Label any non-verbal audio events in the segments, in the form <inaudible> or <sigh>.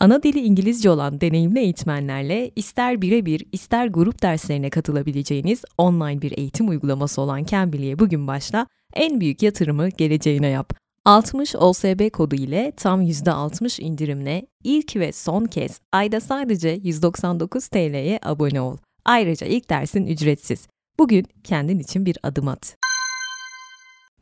Ana dili İngilizce olan deneyimli eğitmenlerle ister birebir ister grup derslerine katılabileceğiniz online bir eğitim uygulaması olan Cambly'e bugün başla, en büyük yatırımı geleceğine yap. 60 OSB kodu ile tam %60 indirimle ilk ve son kez ayda sadece 199 TL'ye abone ol. Ayrıca ilk dersin ücretsiz. Bugün kendin için bir adım at.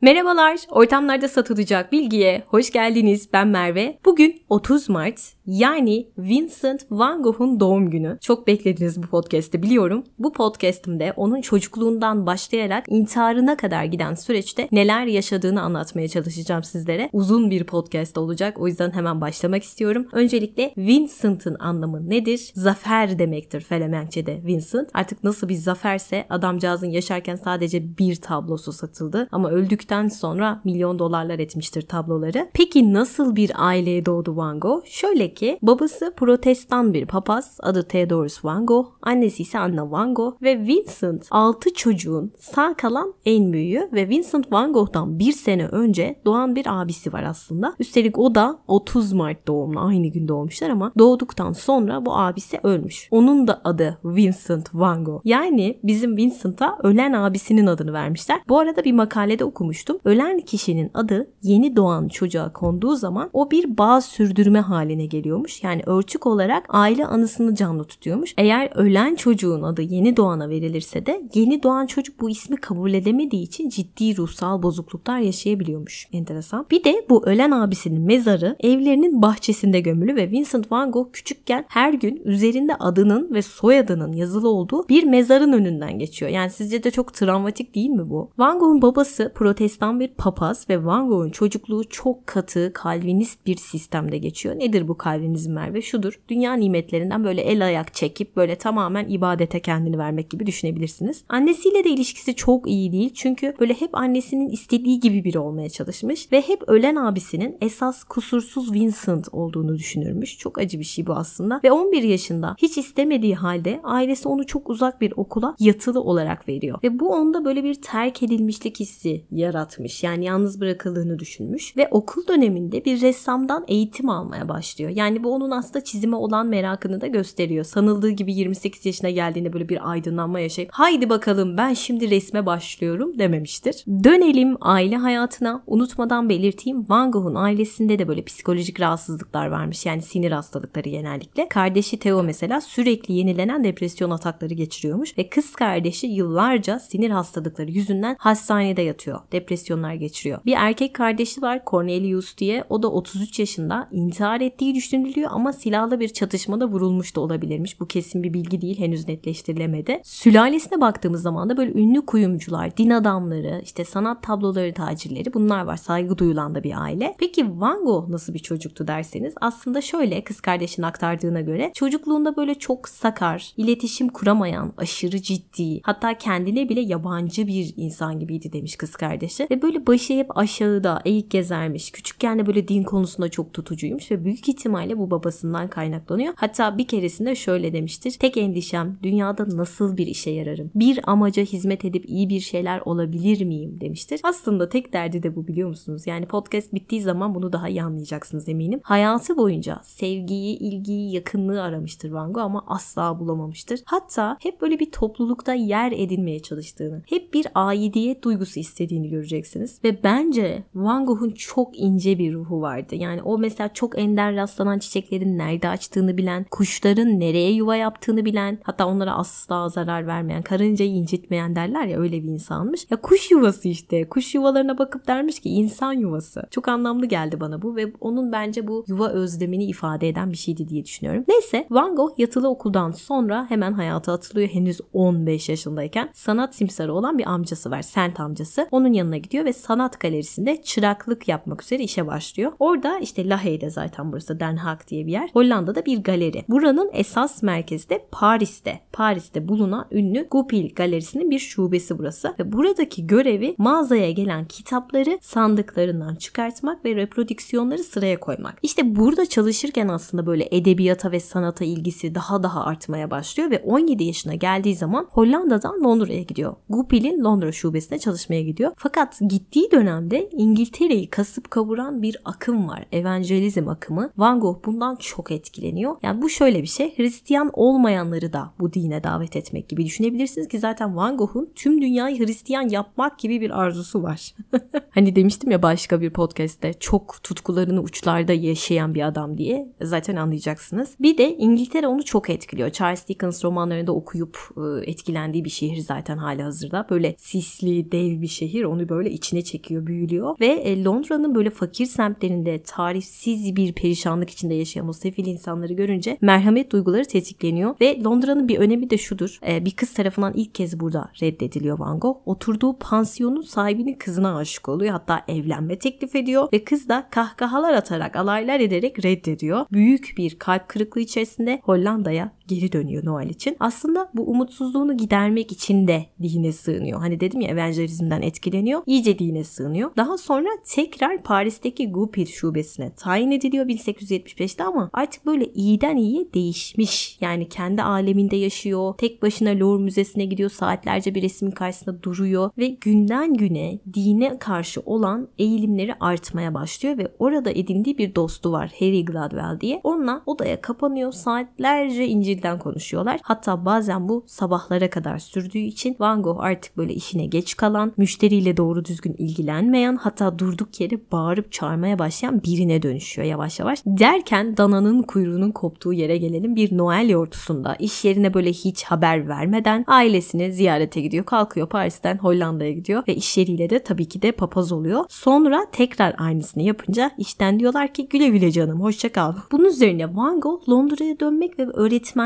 Merhabalar, ortamlarda satılacak bilgiye hoş geldiniz. Ben Merve. Bugün 30 Mart yani Vincent van Gogh'un doğum günü. Çok beklediniz bu podcast'i biliyorum. Bu podcast'imde onun çocukluğundan başlayarak intiharına kadar giden süreçte neler yaşadığını anlatmaya çalışacağım sizlere. Uzun bir podcast olacak. O yüzden hemen başlamak istiyorum. Öncelikle Vincent'ın anlamı nedir? Zafer demektir Felemenkçe'de Vincent. Artık nasıl bir zaferse adamcağızın yaşarken sadece bir tablosu satıldı ama öldükten sonra milyon dolarlar etmiştir tabloları. Peki nasıl bir aileye doğdu Van Gogh? Şöyle ki babası protestan bir papaz adı Theodorus Van Gogh, annesi ise Anna Van Gogh ve Vincent 6 çocuğun sağ kalan en büyüğü ve Vincent Van Gogh'tan bir sene önce doğan bir abisi var aslında. Üstelik o da 30 Mart doğumlu aynı gün doğmuşlar ama doğduktan sonra bu abisi ölmüş. Onun da adı Vincent Van Gogh. Yani bizim Vincent'a ölen abisinin adını vermişler. Bu arada bir makalede okumuştum. Ölen kişinin adı yeni doğan çocuğa konduğu zaman o bir bağ sürdürme haline geliyor ediyormuş. Yani ölçük olarak aile anısını canlı tutuyormuş. Eğer ölen çocuğun adı yeni doğana verilirse de yeni doğan çocuk bu ismi kabul edemediği için ciddi ruhsal bozukluklar yaşayabiliyormuş. Enteresan. Bir de bu ölen abisinin mezarı evlerinin bahçesinde gömülü ve Vincent van Gogh küçükken her gün üzerinde adının ve soyadının yazılı olduğu bir mezarın önünden geçiyor. Yani sizce de çok travmatik değil mi bu? Van Gogh'un babası protestan bir papaz ve Van Gogh'un çocukluğu çok katı, kalvinist bir sistemde geçiyor. Nedir bu kalvinist Calvinizm Merve şudur. Dünya nimetlerinden böyle el ayak çekip böyle tamamen ibadete kendini vermek gibi düşünebilirsiniz. Annesiyle de ilişkisi çok iyi değil. Çünkü böyle hep annesinin istediği gibi biri olmaya çalışmış ve hep ölen abisinin esas kusursuz Vincent olduğunu düşünürmüş. Çok acı bir şey bu aslında. Ve 11 yaşında hiç istemediği halde ailesi onu çok uzak bir okula yatılı olarak veriyor. Ve bu onda böyle bir terk edilmişlik hissi yaratmış. Yani yalnız bırakıldığını düşünmüş ve okul döneminde bir ressamdan eğitim almaya başlıyor. Yani bu onun aslında çizime olan merakını da gösteriyor. Sanıldığı gibi 28 yaşına geldiğinde böyle bir aydınlanma yaşayıp haydi bakalım ben şimdi resme başlıyorum dememiştir. Dönelim aile hayatına. Unutmadan belirteyim Van Gogh'un ailesinde de böyle psikolojik rahatsızlıklar varmış. Yani sinir hastalıkları genellikle. Kardeşi Theo mesela sürekli yenilenen depresyon atakları geçiriyormuş ve kız kardeşi yıllarca sinir hastalıkları yüzünden hastanede yatıyor. Depresyonlar geçiriyor. Bir erkek kardeşi var Cornelius diye. O da 33 yaşında intihar ettiği düşünülüyor ama silahlı bir çatışmada vurulmuş da olabilirmiş. Bu kesin bir bilgi değil henüz netleştirilemedi. Sülalesine baktığımız zaman da böyle ünlü kuyumcular, din adamları, işte sanat tabloları tacirleri bunlar var. Saygı duyulan da bir aile. Peki Van Gogh nasıl bir çocuktu derseniz aslında şöyle kız kardeşin aktardığına göre çocukluğunda böyle çok sakar, iletişim kuramayan, aşırı ciddi hatta kendine bile yabancı bir insan gibiydi demiş kız kardeşi. Ve böyle başı hep aşağıda eğik gezermiş. Küçükken de böyle din konusunda çok tutucuymuş ve büyük ihtimal ihtimalle bu babasından kaynaklanıyor. Hatta bir keresinde şöyle demiştir. Tek endişem dünyada nasıl bir işe yararım? Bir amaca hizmet edip iyi bir şeyler olabilir miyim demiştir. Aslında tek derdi de bu biliyor musunuz? Yani podcast bittiği zaman bunu daha iyi anlayacaksınız eminim. Hayatı boyunca sevgiyi, ilgiyi, yakınlığı aramıştır Van Gogh ama asla bulamamıştır. Hatta hep böyle bir toplulukta yer edinmeye çalıştığını, hep bir aidiyet duygusu istediğini göreceksiniz. Ve bence Van Gogh'un çok ince bir ruhu vardı. Yani o mesela çok ender rastlanan çiçeklerin nerede açtığını bilen, kuşların nereye yuva yaptığını bilen, hatta onlara asla zarar vermeyen, karıncayı incitmeyen derler ya öyle bir insanmış. Ya kuş yuvası işte. Kuş yuvalarına bakıp dermiş ki insan yuvası. Çok anlamlı geldi bana bu ve onun bence bu yuva özlemini ifade eden bir şeydi diye düşünüyorum. Neyse Van Gogh yatılı okuldan sonra hemen hayata atılıyor henüz 15 yaşındayken. Sanat simsarı olan bir amcası var. Sent amcası. Onun yanına gidiyor ve sanat galerisinde çıraklık yapmak üzere işe başlıyor. Orada işte Lahey'de zaten burası Den Haag diye bir yer. Hollanda'da bir galeri. Buranın esas merkezi de Paris'te. Paris'te bulunan ünlü Goupil Galerisi'nin bir şubesi burası. Ve buradaki görevi mağazaya gelen kitapları sandıklarından çıkartmak ve reprodüksiyonları sıraya koymak. İşte burada çalışırken aslında böyle edebiyata ve sanata ilgisi daha daha artmaya başlıyor ve 17 yaşına geldiği zaman Hollanda'dan Londra'ya gidiyor. Goupil'in Londra şubesine çalışmaya gidiyor. Fakat Fakat gittiği dönemde İngiltere'yi kasıp kavuran bir akım var. Evangelizm akımı. Van Gogh bundan çok etkileniyor. Yani bu şöyle bir şey. Hristiyan olmayanları da bu dine davet etmek gibi düşünebilirsiniz ki zaten Van Gogh'un tüm dünyayı Hristiyan yapmak gibi bir arzusu var. <laughs> hani demiştim ya başka bir podcast'te çok tutkularını uçlarda yaşayan bir adam diye. Zaten anlayacaksınız. Bir de İngiltere onu çok etkiliyor. Charles Dickens romanlarında okuyup e, etkilendiği bir şehir zaten hali hazırda. Böyle sisli, dev bir şehir onu böyle içine çekiyor, büyülüyor. Ve e, Londra'nın böyle fakir semtlerinde tarifsiz bir perişanlık içinde yaşayan o sefil insanları görünce merhamet duyguları tetikleniyor. Ve Londra'nın bir önemi de şudur. E, bir kız tarafından ilk kez burada reddediliyor Van Gogh. Oturduğu pansiyonun sahibinin kızına aşık oluyor. Hatta evlenme teklif ediyor ve kız da kahkahalar atarak, alaylar ederek reddediyor. Büyük bir kalp kırıklığı içerisinde Hollanda'ya geri dönüyor Noel için. Aslında bu umutsuzluğunu gidermek için de dine sığınıyor. Hani dedim ya evangelizmden etkileniyor. İyice dine sığınıyor. Daha sonra tekrar Paris'teki Goupil şubesine tayin ediliyor 1875'te ama artık böyle iyiden iyiye değişmiş. Yani kendi aleminde yaşıyor. Tek başına Louvre Müzesi'ne gidiyor. Saatlerce bir resmin karşısında duruyor ve günden güne dine karşı olan eğilimleri artmaya başlıyor ve orada edindiği bir dostu var Harry Gladwell diye. Onunla odaya kapanıyor. Saatlerce İncil'den konuşuyorlar. Hatta bazen bu sabahlara kadar sürdüğü için Van Gogh artık böyle işine geç kalan, müşteriyle doğru düzgün ilgilenmeyen hatta durduk yere bağırıp çağırmaya başlayan birine dönüşüyor yavaş yavaş. Derken dananın kuyruğunun koptuğu yere gelelim bir Noel yortusunda iş yerine böyle hiç haber vermeden ailesini ziyarete gidiyor. Kalkıyor Paris'ten Hollanda'ya gidiyor ve iş yeriyle de tabii ki de papaz oluyor. Sonra tekrar aynısını yapınca işten diyorlar ki güle güle canım hoşça kal. Bunun üzerine Van Gogh Londra'ya dönmek ve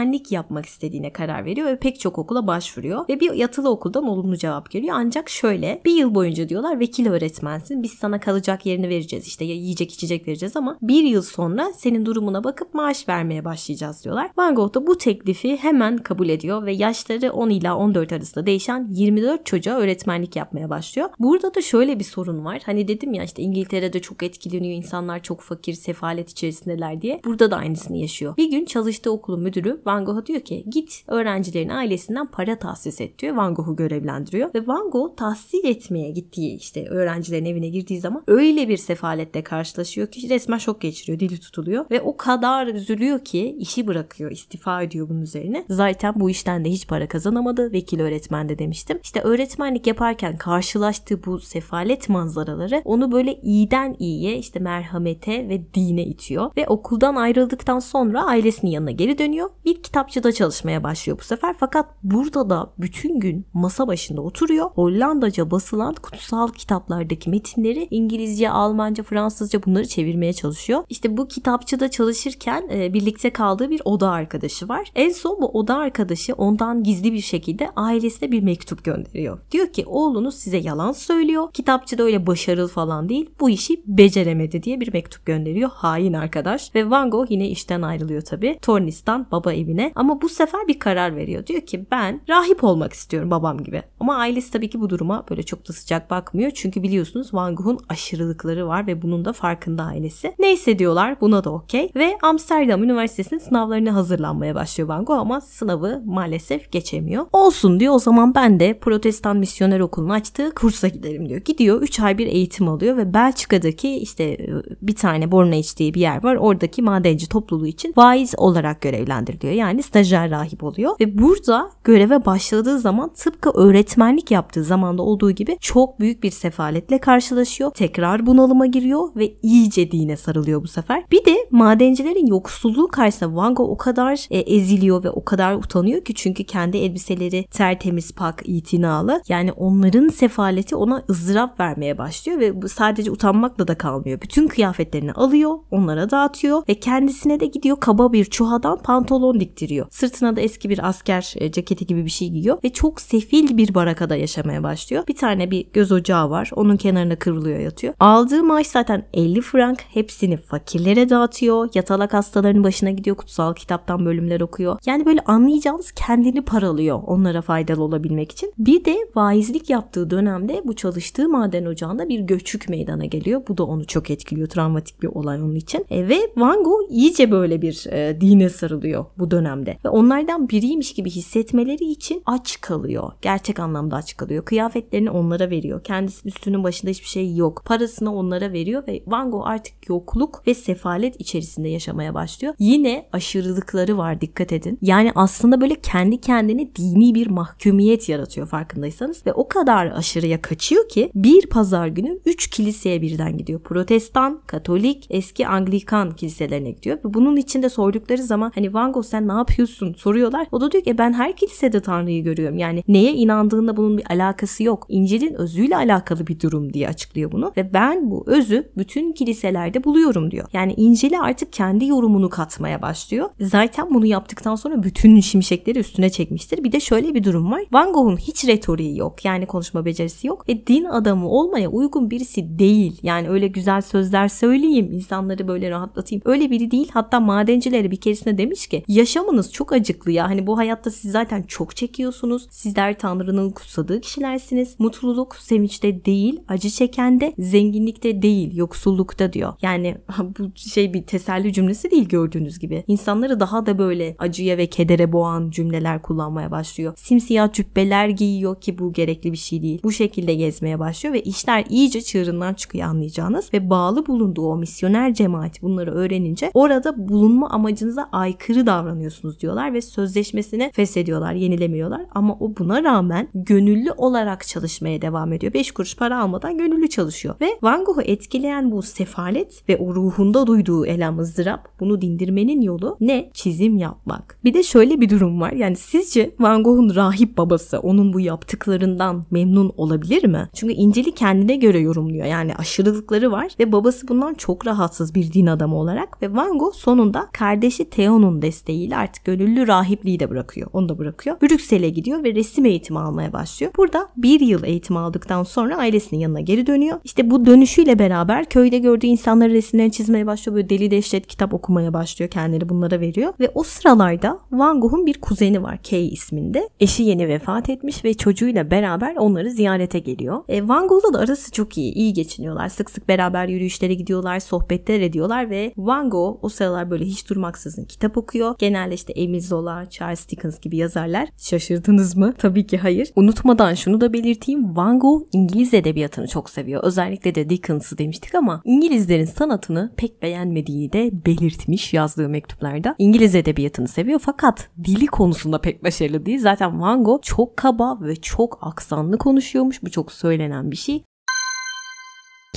öğretmenlik yapmak istediğine karar veriyor ve pek çok okula başvuruyor ve bir yatılı okuldan olumlu cevap geliyor. Ancak şöyle bir yıl boyunca diyorlar vekil öğretmensin biz sana kalacak yerini vereceğiz işte yiyecek içecek vereceğiz ama bir yıl sonra senin durumuna bakıp maaş vermeye başlayacağız diyorlar. Van Gogh da bu teklifi hemen kabul ediyor ve yaşları 10 ila 14 arasında değişen 24 çocuğa öğretmenlik yapmaya başlıyor. Burada da şöyle bir sorun var. Hani dedim ya işte İngiltere'de çok etkileniyor insanlar çok fakir sefalet içerisindeler diye. Burada da aynısını yaşıyor. Bir gün çalıştığı okulun müdürü Van Gogh'a diyor ki git öğrencilerin ailesinden para tahsis et diyor. Van Gogh'u görevlendiriyor ve Van Gogh tahsil etmeye gittiği işte öğrencilerin evine girdiği zaman öyle bir sefaletle karşılaşıyor ki resmen şok geçiriyor. Dili tutuluyor ve o kadar üzülüyor ki işi bırakıyor, istifa ediyor bunun üzerine. Zaten bu işten de hiç para kazanamadı. Vekil öğretmen de demiştim. İşte öğretmenlik yaparken karşılaştığı bu sefalet manzaraları onu böyle iyiden iyiye işte merhamete ve dine itiyor ve okuldan ayrıldıktan sonra ailesinin yanına geri dönüyor. Bir kitapçıda çalışmaya başlıyor bu sefer. Fakat burada da bütün gün masa başında oturuyor. Hollandaca basılan kutsal kitaplardaki metinleri İngilizce, Almanca, Fransızca bunları çevirmeye çalışıyor. İşte bu kitapçıda çalışırken e, birlikte kaldığı bir oda arkadaşı var. En son bu oda arkadaşı ondan gizli bir şekilde ailesine bir mektup gönderiyor. Diyor ki oğlunuz size yalan söylüyor. Kitapçıda öyle başarılı falan değil. Bu işi beceremedi diye bir mektup gönderiyor. Hain arkadaş. Ve Van Gogh yine işten ayrılıyor tabii. Tornis'tan baba evine. Ama bu sefer bir karar veriyor. Diyor ki ben rahip olmak istiyorum babam gibi. Ama ailesi tabii ki bu duruma böyle çok da sıcak bakmıyor. Çünkü biliyorsunuz Van Gogh'un aşırılıkları var ve bunun da farkında ailesi. Neyse diyorlar buna da okey. Ve Amsterdam Üniversitesi'nin sınavlarını hazırlanmaya başlıyor Van Gogh ama sınavı maalesef geçemiyor. Olsun diyor o zaman ben de protestan misyoner okulunun açtığı kursa giderim diyor. Gidiyor 3 ay bir eğitim alıyor ve Belçika'daki işte bir tane Bornage diye bir yer var. Oradaki madenci topluluğu için vaiz olarak görevlendiriliyor. Yani stajyer rahip oluyor ve burada göreve başladığı zaman tıpkı öğretmenlik yaptığı zamanda olduğu gibi çok büyük bir sefaletle karşılaşıyor. Tekrar bunalıma giriyor ve iyice dine sarılıyor bu sefer. Bir de madencilerin yoksulluğu karşısında Van Gogh o kadar e, eziliyor ve o kadar utanıyor ki çünkü kendi elbiseleri tertemiz, pak, itinalı. Yani onların sefaleti ona ızdırap vermeye başlıyor ve bu sadece utanmakla da kalmıyor. Bütün kıyafetlerini alıyor, onlara dağıtıyor ve kendisine de gidiyor kaba bir çuhadan pantolon diktiriyor. Sırtına da eski bir asker e, ceketi gibi bir şey giyiyor ve çok sefil bir barakada yaşamaya başlıyor. Bir tane bir göz ocağı var. Onun kenarına kıvrılıyor yatıyor. Aldığı maaş zaten 50 frank. Hepsini fakirlere dağıtıyor. Yatalak hastaların başına gidiyor. Kutsal kitaptan bölümler okuyor. Yani böyle anlayacağınız kendini paralıyor onlara faydalı olabilmek için. Bir de vaizlik yaptığı dönemde bu çalıştığı maden ocağında bir göçük meydana geliyor. Bu da onu çok etkiliyor. Travmatik bir olay onun için. E, ve Van Gogh iyice böyle bir e, dine sarılıyor bu dönemde. Ve onlardan biriymiş gibi hissetmeleri için aç kalıyor. Gerçek anlamda aç kalıyor. Kıyafetlerini onlara veriyor. Kendisinin üstünün başında hiçbir şey yok. Parasını onlara veriyor ve Van Gogh artık yokluk ve sefalet içerisinde yaşamaya başlıyor. Yine aşırılıkları var dikkat edin. Yani aslında böyle kendi kendine dini bir mahkumiyet yaratıyor farkındaysanız ve o kadar aşırıya kaçıyor ki bir pazar günü 3 kiliseye birden gidiyor. Protestan, Katolik, eski Anglikan kiliselerine gidiyor ve bunun içinde sordukları zaman hani Van Gogh sen ne yapıyorsun soruyorlar. O da diyor ki ben her kilisede Tanrı'yı görüyorum. Yani neye inandığında bunun bir alakası yok. İncil'in özüyle alakalı bir durum diye açıklıyor bunu ve ben bu özü bütün kiliselerde buluyorum diyor. Yani İncil'e artık kendi yorumunu katmaya başlıyor. Zaten bunu yaptıktan sonra bütün şimşekleri üstüne çekmiştir. Bir de şöyle bir durum var. Van Gogh'un hiç retoriği yok. Yani konuşma becerisi yok ve din adamı olmaya uygun birisi değil. Yani öyle güzel sözler söyleyeyim, insanları böyle rahatlatayım. Öyle biri değil. Hatta madencilere bir keresinde demiş ki yaşamınız çok acıklı ya. Hani bu hayatta siz zaten çok çekiyorsunuz. Sizler Tanrı'nın kutsadığı kişilersiniz. Mutluluk sevinçte değil, acı çekende, zenginlikte değil, yoksullukta diyor. Yani <laughs> bu şey bir teselli cümlesi değil gördüğünüz gibi. İnsanları daha da böyle acıya ve kedere boğan cümleler kullanmaya başlıyor. Simsiyah cübbeler giyiyor ki bu gerekli bir şey değil. Bu şekilde gezmeye başlıyor ve işler iyice çığırından çıkıyor anlayacağınız ve bağlı bulunduğu o misyoner cemaati bunları öğrenince orada bulunma amacınıza aykırı davranıyorsunuz diyorlar ve sözleşmesini feshediyorlar, yenilemiyorlar ama o buna rağmen gönüllü olarak çalışmaya devam ediyor. 5 kuruş para almadan gönüllü çalışıyor ve Van Gogh'u etkileyen bu sefalet ve o ruhunda duyduğu elem ızdırap bunu dindirmenin yolu ne? Çizim yapmak. Bir de şöyle bir durum var. Yani sizce Van Gogh'un rahip babası onun bu yaptıklarından memnun olabilir mi? Çünkü İncil'i kendine göre yorumluyor. Yani aşırılıkları var ve babası bundan çok rahatsız bir din adamı olarak ve Van Gogh sonunda kardeşi Theo'nun desteğiyle artık gönüllü rahipliği de bırakıyor. Onu da bırakıyor. Brüksel'e gidiyor ve resim eğitimi almaya başlıyor. Burada bir yıl eğitim aldıktan sonra ailesinin yanına geri dönüyor. İşte bu dönüşüyle beraber köyde gördüğü insanların resimlerini çizmeye başlıyor. Böyle deli dehşet kitap okumaya başlıyor. Kendileri bunlara veriyor. Ve o sıralarda Van Gogh'un bir kuzeni var Kay isminde. Eşi yeni vefat etmiş ve çocuğuyla beraber onları ziyarete geliyor. E, Van Gogh'la da arası çok iyi. iyi geçiniyorlar. Sık sık beraber yürüyüşlere gidiyorlar. Sohbetler ediyorlar ve Van Gogh o sıralar böyle hiç durmaksızın kitap okuyor. Genelde işte Emil Zola, Charles Dickens gibi yazarlar. Şaşırdınız mı? Tabii ki hayır. Unutmadan şunu da belirteyim. Van Gogh İngiliz edebiyatını çok seviyor. Özellikle de Dickens'ı demiştik ama İngilizlerin sanatını pek beğenmediğini de belirtmiş yazdığı mektuplarda. İngiliz edebiyatını seviyor fakat dili konusunda pek başarılı değil. Zaten Van Gogh çok kaba ve çok aksanlı konuşuyormuş. Bu çok söylenen bir şey.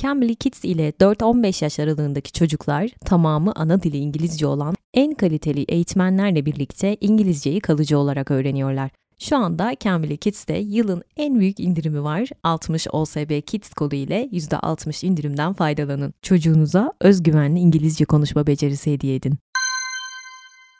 Cambly Kids ile 4-15 yaş aralığındaki çocuklar tamamı ana dili İngilizce olan en kaliteli eğitmenlerle birlikte İngilizceyi kalıcı olarak öğreniyorlar. Şu anda Cambly Kids'te yılın en büyük indirimi var. 60 OSB Kids kodu ile %60 indirimden faydalanın. Çocuğunuza özgüvenli İngilizce konuşma becerisi hediye edin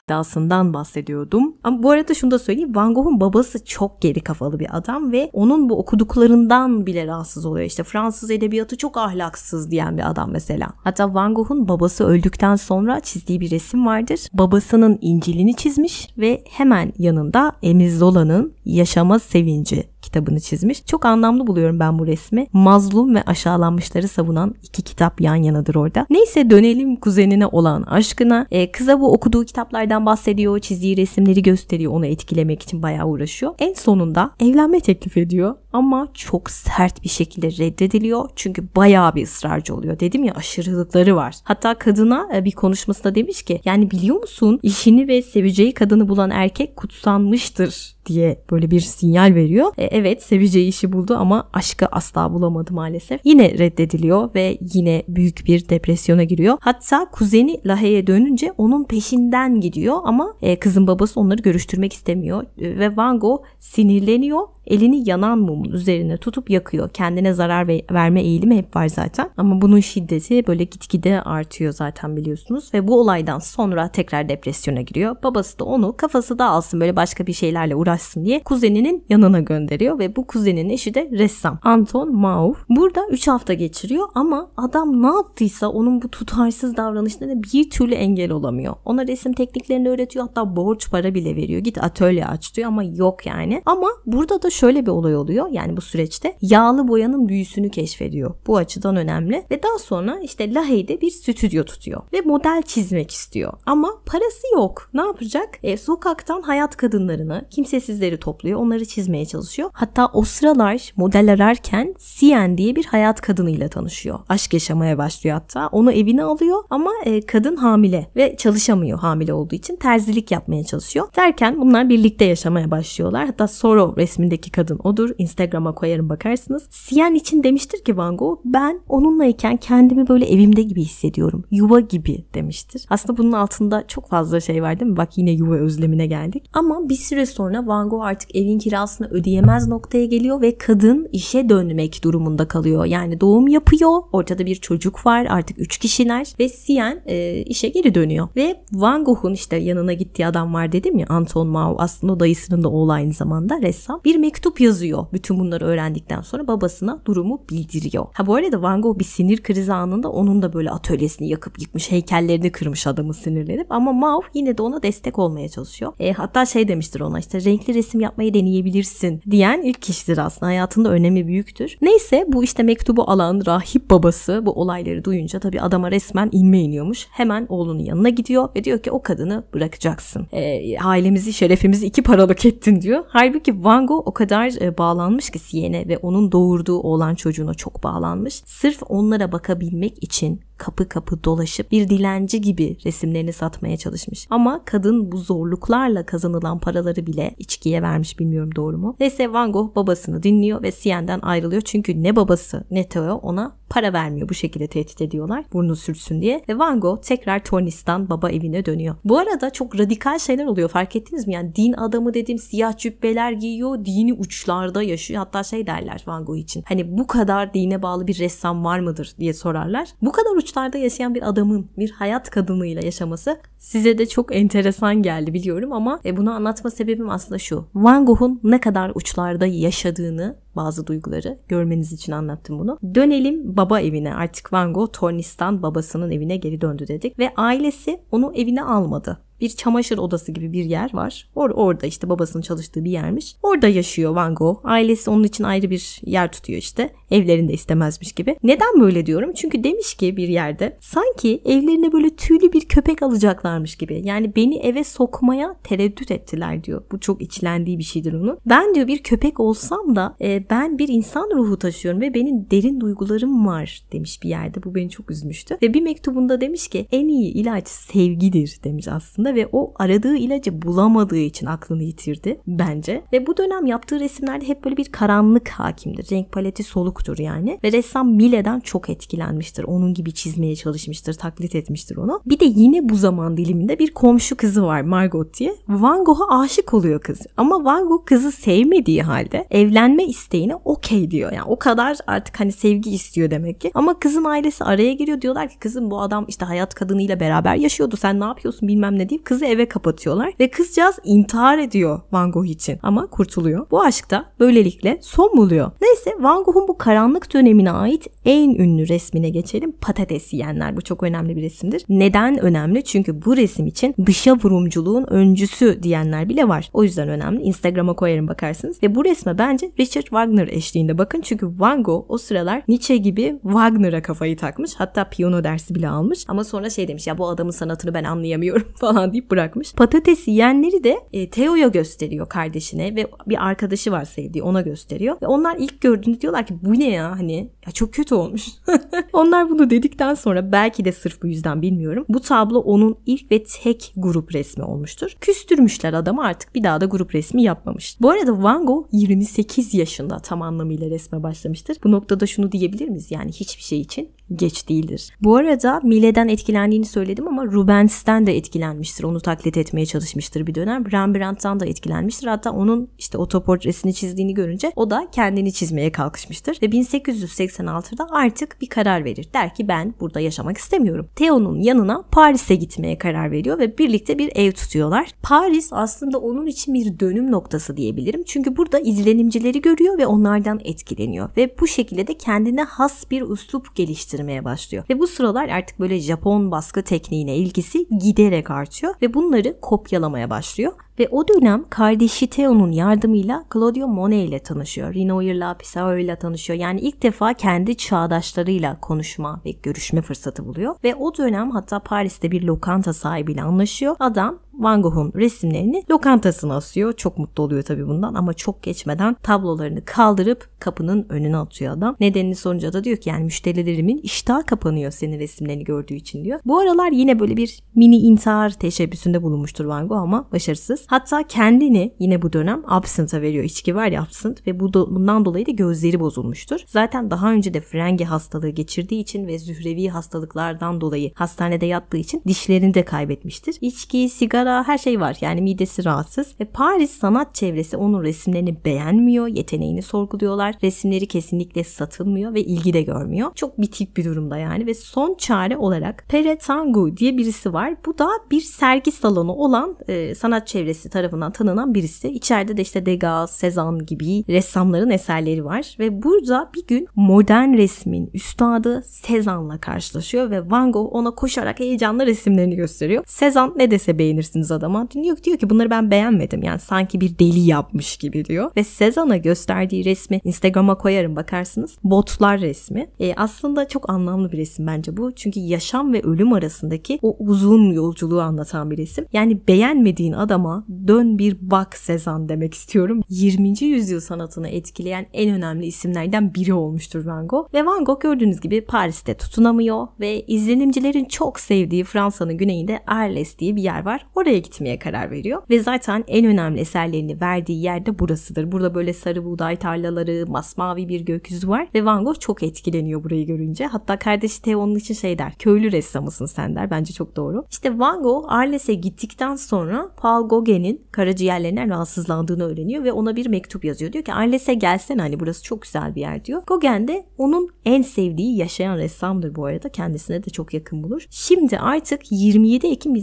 iddiasından bahsediyordum. Ama bu arada şunu da söyleyeyim. Van Gogh'un babası çok geri kafalı bir adam ve onun bu okuduklarından bile rahatsız oluyor. İşte Fransız edebiyatı çok ahlaksız diyen bir adam mesela. Hatta Van Gogh'un babası öldükten sonra çizdiği bir resim vardır. Babasının İncil'ini çizmiş ve hemen yanında Emile Zola'nın Yaşama Sevinci kitabını çizmiş. Çok anlamlı buluyorum ben bu resmi. Mazlum ve aşağılanmışları savunan iki kitap yan yanadır orada. Neyse dönelim kuzenine olan aşkına. Ee, kıza bu okuduğu kitaplardan bahsediyor. Çizdiği resimleri gösteriyor. Onu etkilemek için bayağı uğraşıyor. En sonunda evlenme teklif ediyor ama çok sert bir şekilde reddediliyor. Çünkü bayağı bir ısrarcı oluyor. Dedim ya aşırılıkları var. Hatta kadına e, bir konuşmasında demiş ki yani biliyor musun işini ve seveceği kadını bulan erkek kutsanmıştır diye böyle bir sinyal veriyor. E, evet seveceği işi buldu ama aşkı asla bulamadı maalesef. Yine reddediliyor ve yine büyük bir depresyona giriyor. Hatta kuzeni Lahey'e dönünce onun peşinden gidiyor ama e, kızın babası onları görüştürmek istemiyor e, ve Van Gogh sinirleniyor elini yanan mumun üzerine tutup yakıyor. Kendine zarar verme eğilimi hep var zaten. Ama bunun şiddeti böyle gitgide artıyor zaten biliyorsunuz. Ve bu olaydan sonra tekrar depresyona giriyor. Babası da onu kafası da alsın böyle başka bir şeylerle uğraşsın diye kuzeninin yanına gönderiyor geliyor ve bu kuzenin eşi de ressam Anton Mauve. Burada 3 hafta geçiriyor ama adam ne yaptıysa onun bu tutarsız davranışlarına bir türlü engel olamıyor. Ona resim tekniklerini öğretiyor hatta borç para bile veriyor. Git atölye aç diyor ama yok yani. Ama burada da şöyle bir olay oluyor yani bu süreçte yağlı boyanın büyüsünü keşfediyor. Bu açıdan önemli ve daha sonra işte Lahey'de bir stüdyo tutuyor ve model çizmek istiyor. Ama parası yok. Ne yapacak? E, sokaktan hayat kadınlarını, kimsesizleri topluyor. Onları çizmeye çalışıyor. Hatta o sıralar model ararken Sien diye bir hayat kadınıyla tanışıyor. Aşk yaşamaya başlıyor hatta. Onu evine alıyor ama e, kadın hamile ve çalışamıyor hamile olduğu için terzilik yapmaya çalışıyor. Derken bunlar birlikte yaşamaya başlıyorlar. Hatta Soro resmindeki kadın odur. Instagram'a koyarım bakarsınız. Sien için demiştir ki Van Gogh ben onunlayken kendimi böyle evimde gibi hissediyorum. Yuva gibi demiştir. Aslında bunun altında çok fazla şey var değil mi? Bak yine yuva özlemine geldik. Ama bir süre sonra Van Gogh artık evin kirasını ödeyemez noktaya geliyor ve kadın işe dönmek durumunda kalıyor. Yani doğum yapıyor. Ortada bir çocuk var. Artık üç kişiler ve Sien e, işe geri dönüyor. Ve Van Gogh'un işte yanına gittiği adam var dedim ya Anton Mau aslında o dayısının da oğlu aynı zamanda ressam. Bir mektup yazıyor bütün bunları öğrendikten sonra babasına durumu bildiriyor. Ha bu arada Van Gogh bir sinir krizi anında onun da böyle atölyesini yakıp yıkmış heykellerini kırmış adamı sinirlenip ama Mau yine de ona destek olmaya çalışıyor. E, hatta şey demiştir ona işte renkli resim yapmayı deneyebilirsin diyen ilk kişidir aslında hayatında önemi büyüktür. Neyse bu işte mektubu alan rahip babası bu olayları duyunca tabii adama resmen inme iniyormuş. Hemen oğlunun yanına gidiyor ve diyor ki o kadını bırakacaksın. E, ailemizi şerefimizi iki paralık ettin diyor. Halbuki Van Gogh o kadar e, bağlanmış ki Sien'e ve onun doğurduğu oğlan çocuğuna çok bağlanmış. Sırf onlara bakabilmek için kapı kapı dolaşıp bir dilenci gibi resimlerini satmaya çalışmış. Ama kadın bu zorluklarla kazanılan paraları bile içkiye vermiş bilmiyorum doğru mu? Neyse Van Gogh babasını dinliyor ve Sien'den ayrılıyor. Çünkü ne babası ne Theo ona para vermiyor. Bu şekilde tehdit ediyorlar burnu sürtsün diye. Ve Van Gogh tekrar Tornis'tan baba evine dönüyor. Bu arada çok radikal şeyler oluyor fark ettiniz mi? Yani din adamı dedim siyah cübbeler giyiyor. Dini uçlarda yaşıyor. Hatta şey derler Van Gogh için. Hani bu kadar dine bağlı bir ressam var mıdır diye sorarlar. Bu kadar uçlarda yaşayan bir adamın bir hayat kadınıyla yaşaması size de çok enteresan geldi biliyorum ama e, bunu anlatma sebebim aslında şu. Van Gogh'un ne kadar uçlarda yaşadığını bazı duyguları görmeniz için anlattım bunu. Dönelim baba evine. Artık Van Gogh Tornistan babasının evine geri döndü dedik ve ailesi onu evine almadı bir çamaşır odası gibi bir yer var. Or orada işte babasının çalıştığı bir yermiş. Orada yaşıyor Van Gogh. Ailesi onun için ayrı bir yer tutuyor işte. Evlerinde istemezmiş gibi. Neden böyle diyorum? Çünkü demiş ki bir yerde sanki evlerine böyle tüylü bir köpek alacaklarmış gibi. Yani beni eve sokmaya tereddüt ettiler diyor. Bu çok içlendiği bir şeydir onun. Ben diyor bir köpek olsam da e, ben bir insan ruhu taşıyorum ve benim derin duygularım var demiş bir yerde. Bu beni çok üzmüştü. Ve bir mektubunda demiş ki en iyi ilaç sevgidir demiş aslında ve o aradığı ilacı bulamadığı için aklını yitirdi bence. Ve bu dönem yaptığı resimlerde hep böyle bir karanlık hakimdir. Renk paleti soluktur yani. Ve ressam Mile'den çok etkilenmiştir. Onun gibi çizmeye çalışmıştır, taklit etmiştir onu. Bir de yine bu zaman diliminde bir komşu kızı var Margot diye. Van Gogh'a aşık oluyor kız. Ama Van Gogh kızı sevmediği halde evlenme isteğine okey diyor. Yani o kadar artık hani sevgi istiyor demek ki. Ama kızın ailesi araya giriyor. Diyorlar ki kızım bu adam işte hayat kadınıyla beraber yaşıyordu. Sen ne yapıyorsun bilmem ne deyip kızı eve kapatıyorlar. Ve kızcağız intihar ediyor Van Gogh için. Ama kurtuluyor. Bu aşk da böylelikle son buluyor. Neyse Van Gogh'un bu karanlık dönemine ait en ünlü resmine geçelim. Patates yiyenler. Bu çok önemli bir resimdir. Neden önemli? Çünkü bu resim için dışa vurumculuğun öncüsü diyenler bile var. O yüzden önemli. Instagram'a koyarım bakarsınız. Ve bu resme bence Richard Wagner eşliğinde bakın. Çünkü Van Gogh o sıralar Nietzsche gibi Wagner'a kafayı takmış. Hatta piyano dersi bile almış. Ama sonra şey demiş ya bu adamın sanatını ben anlayamıyorum <laughs> falan deyip bırakmış. Patates yiyenleri de e, Theo'ya gösteriyor kardeşine ve bir arkadaşı var sevdiği ona gösteriyor. Ve onlar ilk gördüğünde diyorlar ki bu ne ya hani ya çok kötü olmuş. <laughs> onlar bunu dedikten sonra belki de sırf bu yüzden bilmiyorum. Bu tablo onun ilk ve tek grup resmi olmuştur. Küstürmüşler adamı artık bir daha da grup resmi yapmamış. Bu arada Van Gogh 28 yaşında tam anlamıyla resme başlamıştır. Bu noktada şunu diyebilir miyiz? Yani hiçbir şey için geç değildir. Bu arada Mille'den etkilendiğini söyledim ama Rubens'ten de etkilenmiştir. Onu taklit etmeye çalışmıştır bir dönem. Rembrandt'tan da etkilenmiştir. Hatta onun işte otoportresini çizdiğini görünce o da kendini çizmeye kalkışmıştır. Ve 1886'da artık bir karar verir. Der ki ben burada yaşamak istemiyorum. Theo'nun yanına Paris'e gitmeye karar veriyor ve birlikte bir ev tutuyorlar. Paris aslında onun için bir dönüm noktası diyebilirim. Çünkü burada izlenimcileri görüyor ve onlardan etkileniyor. Ve bu şekilde de kendine has bir üslup geliştirmeye başlıyor. Ve bu sıralar artık böyle Japon baskı tekniğine ilgisi giderek artıyor ve bunları kopyalamaya başlıyor. Ve o dönem kardeşi Theo'nun yardımıyla Claudio Monet ile tanışıyor. Renoir'la, Pissarro ile tanışıyor. Yani ilk defa kendi çağdaşlarıyla konuşma ve görüşme fırsatı buluyor. Ve o dönem hatta Paris'te bir lokanta sahibiyle anlaşıyor. Adam Van Gogh'un resimlerini lokantasına asıyor. Çok mutlu oluyor tabii bundan ama çok geçmeden tablolarını kaldırıp kapının önüne atıyor adam. Nedenini sorunca da diyor ki yani müşterilerimin iştahı kapanıyor senin resimlerini gördüğü için diyor. Bu aralar yine böyle bir mini intihar teşebbüsünde bulunmuştur Van Gogh ama başarısız. Hatta kendini yine bu dönem absintha veriyor. İçki var ya absint ve bu do- bundan dolayı da gözleri bozulmuştur. Zaten daha önce de frengi hastalığı geçirdiği için ve zührevi hastalıklardan dolayı hastanede yattığı için dişlerini de kaybetmiştir. İçki, sigara her şey var. Yani midesi rahatsız ve Paris sanat çevresi onun resimlerini beğenmiyor. Yeteneğini sorguluyorlar. Resimleri kesinlikle satılmıyor ve ilgi de görmüyor. Çok bitik bir durumda yani ve son çare olarak Pere Tangu diye birisi var. Bu da bir sergi salonu olan e, sanat çevresi tarafından tanınan birisi. İçeride de işte Degas, Cezanne gibi ressamların eserleri var ve burada bir gün modern resmin üstadı Cezanne'la karşılaşıyor ve Van Gogh ona koşarak heyecanla resimlerini gösteriyor. Cezanne ne dese beğenirsiniz adama. Diyor, diyor ki bunları ben beğenmedim yani sanki bir deli yapmış gibi diyor. Ve Cezanne'a gösterdiği resmi Instagram'a koyarım bakarsınız. Botlar resmi. E, aslında çok anlamlı bir resim bence bu. Çünkü yaşam ve ölüm arasındaki o uzun yolculuğu anlatan bir resim. Yani beğenmediğin adama dön bir bak Sezan demek istiyorum. 20. yüzyıl sanatını etkileyen en önemli isimlerden biri olmuştur Van Gogh. Ve Van Gogh gördüğünüz gibi Paris'te tutunamıyor ve izlenimcilerin çok sevdiği Fransa'nın güneyinde Arles diye bir yer var. Oraya gitmeye karar veriyor. Ve zaten en önemli eserlerini verdiği yer de burasıdır. Burada böyle sarı buğday tarlaları, masmavi bir gökyüzü var ve Van Gogh çok etkileniyor burayı görünce. Hatta kardeşi Theo onun için şey der. Köylü ressamısın sen der. Bence çok doğru. İşte Van Gogh Arles'e gittikten sonra Paul Gauguin'in karaciğerlerinden rahatsızlandığını öğreniyor ve ona bir mektup yazıyor. Diyor ki Arles'e gelsen hani burası çok güzel bir yer diyor. Gauguin de onun en sevdiği yaşayan ressamdır bu arada. Kendisine de çok yakın bulur. Şimdi artık 27 Ekim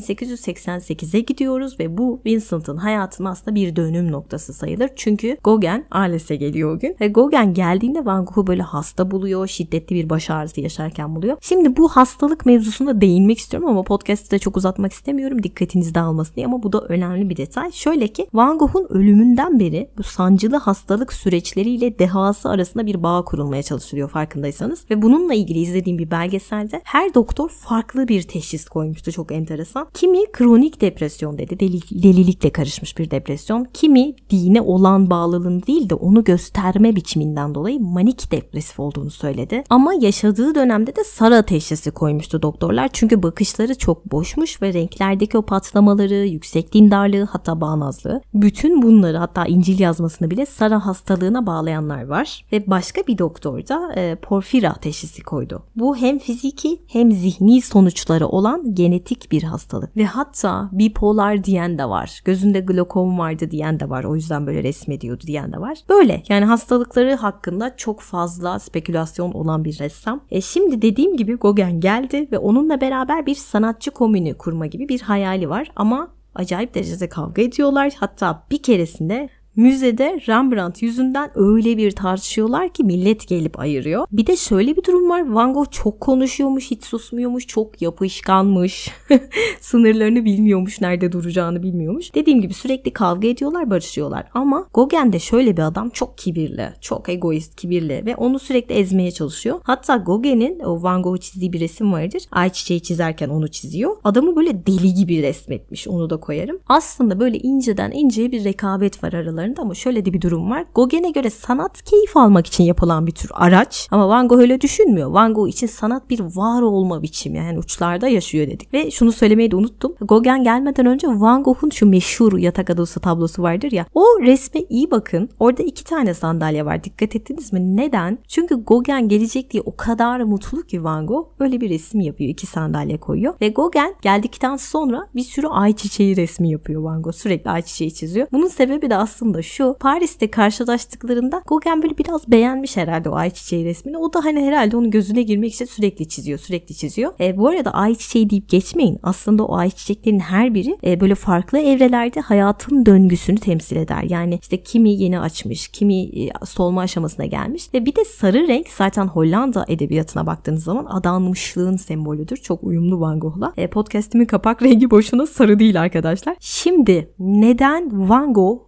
1888'e gidiyoruz ve bu Vincent'ın hayatının aslında bir dönüm noktası sayılır. Çünkü Gauguin Arles'e geliyor o gün. Ve Gauguin geldiğinde Van Gogh'u böyle hasta buluyor. Şiddetli bir baş ağrısı yaşarken buluyor. Şimdi bu hastalık mevzusuna değinmek istiyorum ama podcast'ı da çok uzatmak istemiyorum. Dikkatinizi dağılmasın diye ama bu da önemli bir detay. Şöyle ki Van Gogh'un ölümünden beri bu sancılı hastalık süreçleriyle dehası arasında bir bağ kurulmaya çalışılıyor farkındaysanız. Ve bununla ilgili izlediğim bir belgeselde her doktor farklı bir teşhis koymuştu çok enteresan. Kimi kronik depresyon dedi. Deli, delilikle karışmış bir depresyon. Kimi dine olan bağlılığını değil de onu gösterme biçiminden dolayı manik depresif olduğunu söyledi. Ama yaşadığı dönemde de Sara teşhisi koymuştu doktorlar. Çünkü bakışları çok boşmuş ve renklerdeki o patlamaları, yüksek dindarlığı hatta bağnazlığı. Bütün bunları hatta İncil yazmasını bile Sara hastalığına bağlayanlar var. Ve başka bir doktor da e, porfira teşhisi koydu. Bu hem fiziki hem zihni sonuçları olan genetik bir hastalık. Ve hatta bipolar diyen de var. Gözünde glokom vardı diyen de var. O yüzden böyle resmediyordu diyen de var. Böyle yani hastalıkları hakkında çok fazla spekülasyon olan bir ressam. E şimdi dediğim gibi Gauguin geldi ve onunla beraber bir sanatçı komünü kurma gibi bir hayali var ama acayip derecede kavga ediyorlar. Hatta bir keresinde Müzede Rembrandt yüzünden öyle bir tartışıyorlar ki millet gelip ayırıyor. Bir de şöyle bir durum var. Van Gogh çok konuşuyormuş, hiç susmuyormuş, çok yapışkanmış. <laughs> Sınırlarını bilmiyormuş, nerede duracağını bilmiyormuş. Dediğim gibi sürekli kavga ediyorlar, barışıyorlar. Ama Gauguin de şöyle bir adam çok kibirli, çok egoist, kibirli ve onu sürekli ezmeye çalışıyor. Hatta Gauguin'in o Van Gogh'u çizdiği bir resim vardır. Ayçiçeği çizerken onu çiziyor. Adamı böyle deli gibi resmetmiş. Onu da koyarım. Aslında böyle inceden inceye bir rekabet var aralarında aralarında ama şöyle de bir durum var. Gauguin'e göre sanat keyif almak için yapılan bir tür araç ama Van Gogh öyle düşünmüyor. Van Gogh için sanat bir var olma biçimi yani uçlarda yaşıyor dedik. Ve şunu söylemeyi de unuttum. Gauguin gelmeden önce Van Gogh'un şu meşhur yatak adası tablosu vardır ya. O resme iyi bakın. Orada iki tane sandalye var. Dikkat ettiniz mi? Neden? Çünkü Gauguin gelecek diye o kadar mutlu ki Van Gogh öyle bir resim yapıyor. iki sandalye koyuyor. Ve Gauguin geldikten sonra bir sürü ayçiçeği resmi yapıyor Van Gogh. Sürekli ayçiçeği çiziyor. Bunun sebebi de aslında şu. Paris'te karşılaştıklarında Gauguin böyle biraz beğenmiş herhalde o ayçiçeği resmini. O da hani herhalde onun gözüne girmek için sürekli çiziyor. Sürekli çiziyor. E, bu arada ayçiçeği deyip geçmeyin. Aslında o ayçiçeklerin her biri e, böyle farklı evrelerde hayatın döngüsünü temsil eder. Yani işte kimi yeni açmış, kimi e, solma aşamasına gelmiş ve bir de sarı renk zaten Hollanda edebiyatına baktığınız zaman adanmışlığın sembolüdür. Çok uyumlu Van Gogh'la. E, podcastimin kapak rengi boşuna sarı değil arkadaşlar. Şimdi neden Van Gogh